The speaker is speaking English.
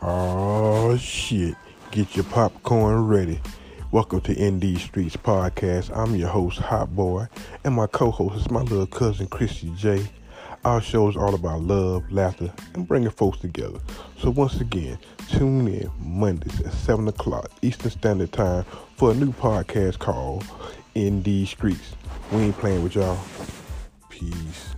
Oh shit. Get your popcorn ready. Welcome to ND Streets Podcast. I'm your host, Hot Boy, and my co-host is my little cousin Christy J. Our show is all about love, laughter, and bringing folks together. So once again, tune in Mondays at 7 o'clock Eastern Standard Time for a new podcast called ND Streets. We ain't playing with y'all. Peace.